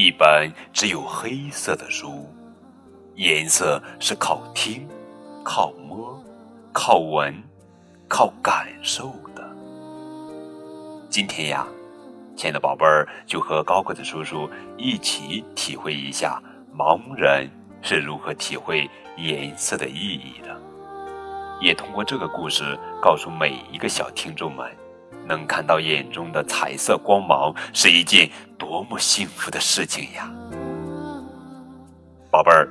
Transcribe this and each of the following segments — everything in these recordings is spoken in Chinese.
一本只有黑色的书。颜色是靠听、靠摸、靠闻、靠感受的。今天呀，亲爱的宝贝儿，就和高个子叔叔一起体会一下盲人是如何体会颜色的意义的。也通过这个故事，告诉每一个小听众们，能看到眼中的彩色光芒是一件多么幸福的事情呀！宝贝儿，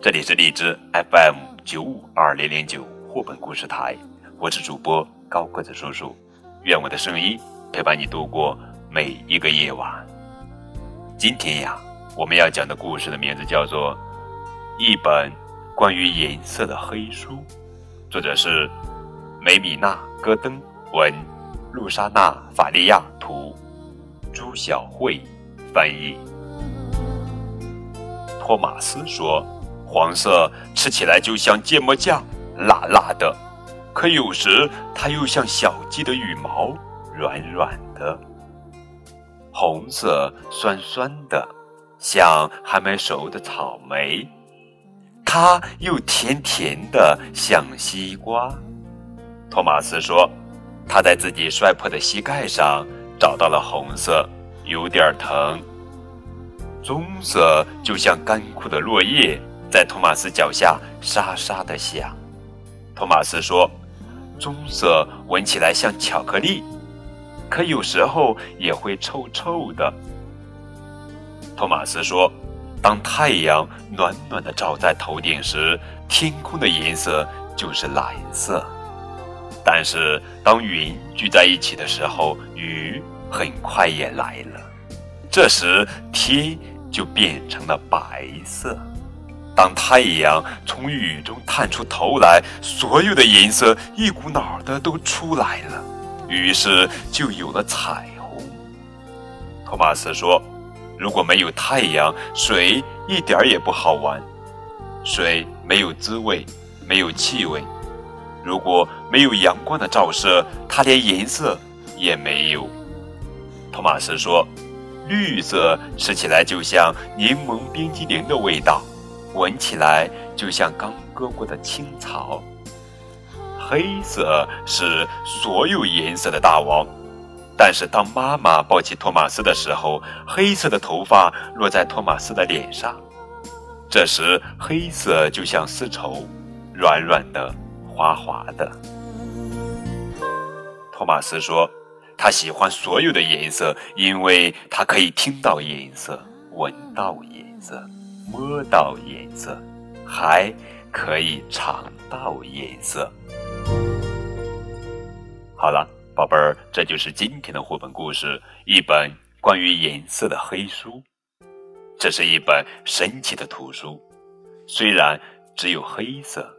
这里是荔枝 FM 九五二零零九绘本故事台，我是主播高个子叔叔，愿我的声音陪伴你度过每一个夜晚。今天呀，我们要讲的故事的名字叫做《一本关于颜色的黑书》。作者是梅米娜·戈登文，露莎娜·法利亚图，朱晓慧翻译。托马斯说：“黄色吃起来就像芥末酱，辣辣的；可有时它又像小鸡的羽毛，软软的。红色酸酸的，像还没熟的草莓。”它又甜甜的像西瓜，托马斯说：“他在自己摔破的膝盖上找到了红色，有点疼。棕色就像干枯的落叶，在托马斯脚下沙沙的响。”托马斯说：“棕色闻起来像巧克力，可有时候也会臭臭的。”托马斯说。当太阳暖暖的照在头顶时，天空的颜色就是蓝色。但是当云聚在一起的时候，雨很快也来了。这时天就变成了白色。当太阳从雨中探出头来，所有的颜色一股脑的都出来了，于是就有了彩虹。托马斯说。如果没有太阳，水一点儿也不好玩。水没有滋味，没有气味。如果没有阳光的照射，它连颜色也没有。托马斯说：“绿色吃起来就像柠檬冰激凌的味道，闻起来就像刚割过的青草。黑色是所有颜色的大王。”但是，当妈妈抱起托马斯的时候，黑色的头发落在托马斯的脸上。这时，黑色就像丝绸，软软的，滑滑的。托马斯说：“他喜欢所有的颜色，因为他可以听到颜色，闻到颜色，摸到颜色，还可以尝到颜色。”好了。宝贝儿，这就是今天的绘本故事，一本关于颜色的黑书。这是一本神奇的图书，虽然只有黑色，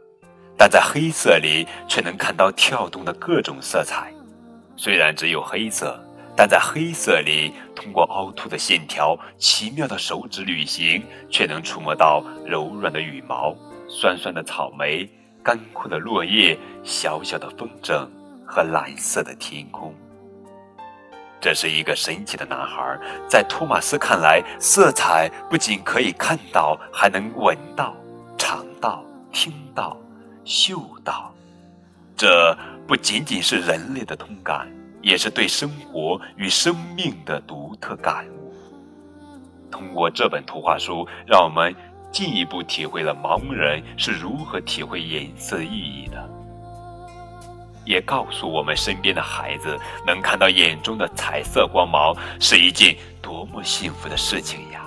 但在黑色里却能看到跳动的各种色彩。虽然只有黑色，但在黑色里，通过凹凸的线条、奇妙的手指旅行，却能触摸到柔软的羽毛、酸酸的草莓、干枯的落叶、小小的风筝。和蓝色的天空。这是一个神奇的男孩，在托马斯看来，色彩不仅可以看到，还能闻到、尝到、听到、嗅到。这不仅仅是人类的通感，也是对生活与生命的独特感悟。通过这本图画书，让我们进一步体会了盲人是如何体会颜色意义的。也告诉我们身边的孩子，能看到眼中的彩色光芒是一件多么幸福的事情呀！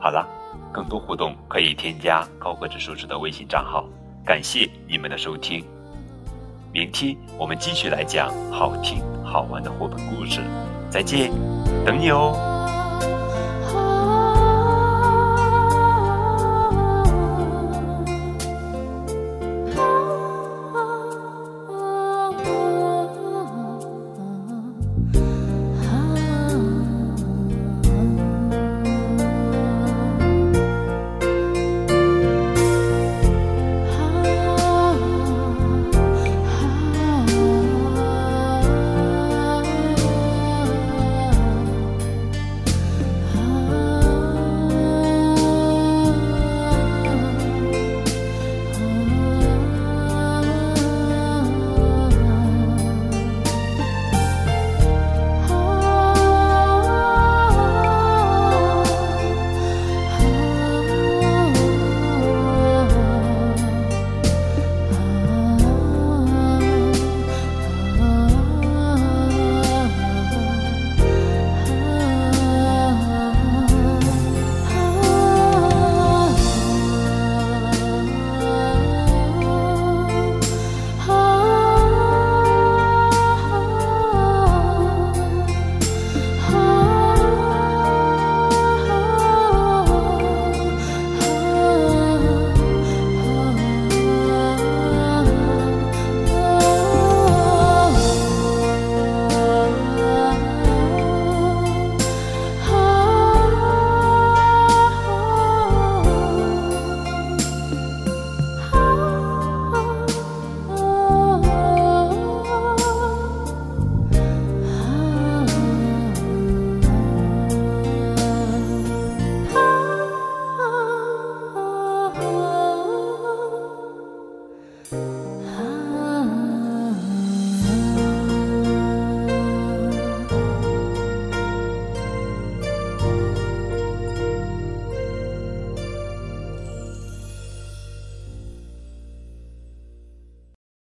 好了，更多互动可以添加高个子叔叔的微信账号。感谢你们的收听，明天我们继续来讲好听好玩的绘本故事。再见，等你哦。